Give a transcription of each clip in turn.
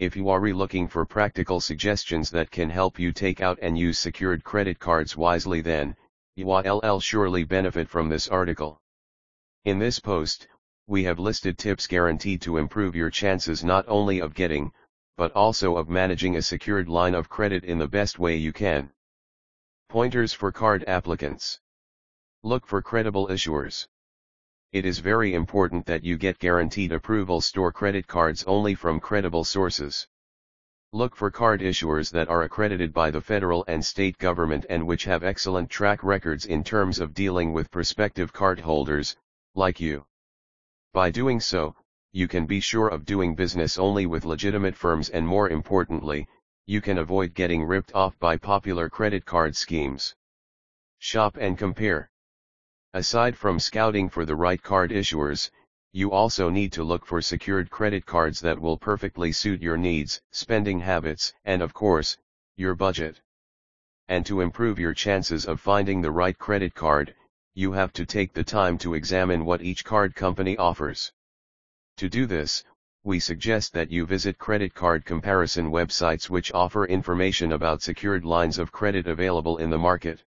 If you are re-looking for practical suggestions that can help you take out and use secured credit cards wisely then, you will surely benefit from this article. In this post, we have listed tips guaranteed to improve your chances not only of getting, but also of managing a secured line of credit in the best way you can. Pointers for card applicants. Look for credible issuers. It is very important that you get guaranteed approval store credit cards only from credible sources. Look for card issuers that are accredited by the federal and state government and which have excellent track records in terms of dealing with prospective cardholders, like you. By doing so, you can be sure of doing business only with legitimate firms and more importantly, you can avoid getting ripped off by popular credit card schemes. Shop and compare. Aside from scouting for the right card issuers, you also need to look for secured credit cards that will perfectly suit your needs, spending habits, and of course, your budget. And to improve your chances of finding the right credit card, you have to take the time to examine what each card company offers. To do this, we suggest that you visit credit card comparison websites which offer information about secured lines of credit available in the market.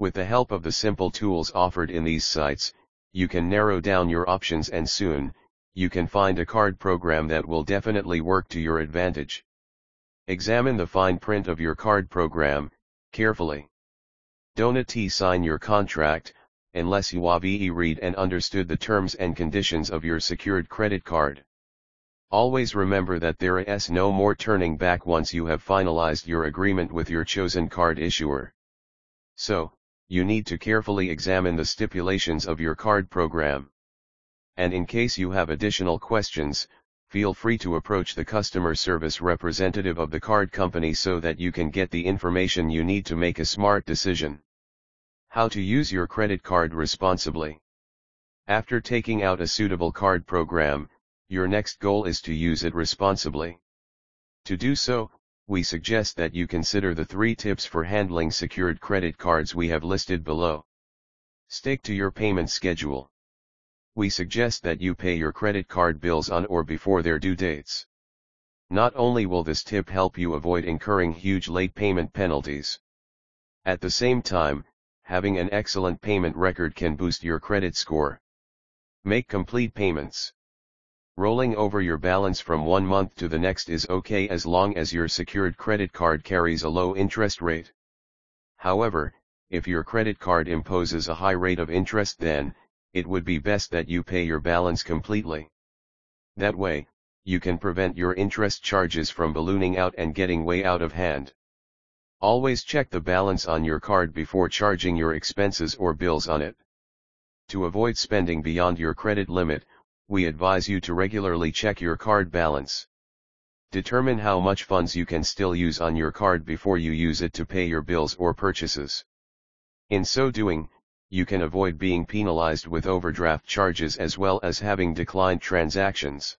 With the help of the simple tools offered in these sites, you can narrow down your options and soon, you can find a card program that will definitely work to your advantage. Examine the fine print of your card program, carefully. Don't sign your contract, unless you have read and understood the terms and conditions of your secured credit card. Always remember that there is no more turning back once you have finalized your agreement with your chosen card issuer. So, you need to carefully examine the stipulations of your card program. And in case you have additional questions, feel free to approach the customer service representative of the card company so that you can get the information you need to make a smart decision. How to use your credit card responsibly. After taking out a suitable card program, your next goal is to use it responsibly. To do so, we suggest that you consider the three tips for handling secured credit cards we have listed below. Stick to your payment schedule. We suggest that you pay your credit card bills on or before their due dates. Not only will this tip help you avoid incurring huge late payment penalties. At the same time, having an excellent payment record can boost your credit score. Make complete payments. Rolling over your balance from one month to the next is okay as long as your secured credit card carries a low interest rate. However, if your credit card imposes a high rate of interest then, it would be best that you pay your balance completely. That way, you can prevent your interest charges from ballooning out and getting way out of hand. Always check the balance on your card before charging your expenses or bills on it. To avoid spending beyond your credit limit, we advise you to regularly check your card balance. Determine how much funds you can still use on your card before you use it to pay your bills or purchases. In so doing, you can avoid being penalized with overdraft charges as well as having declined transactions.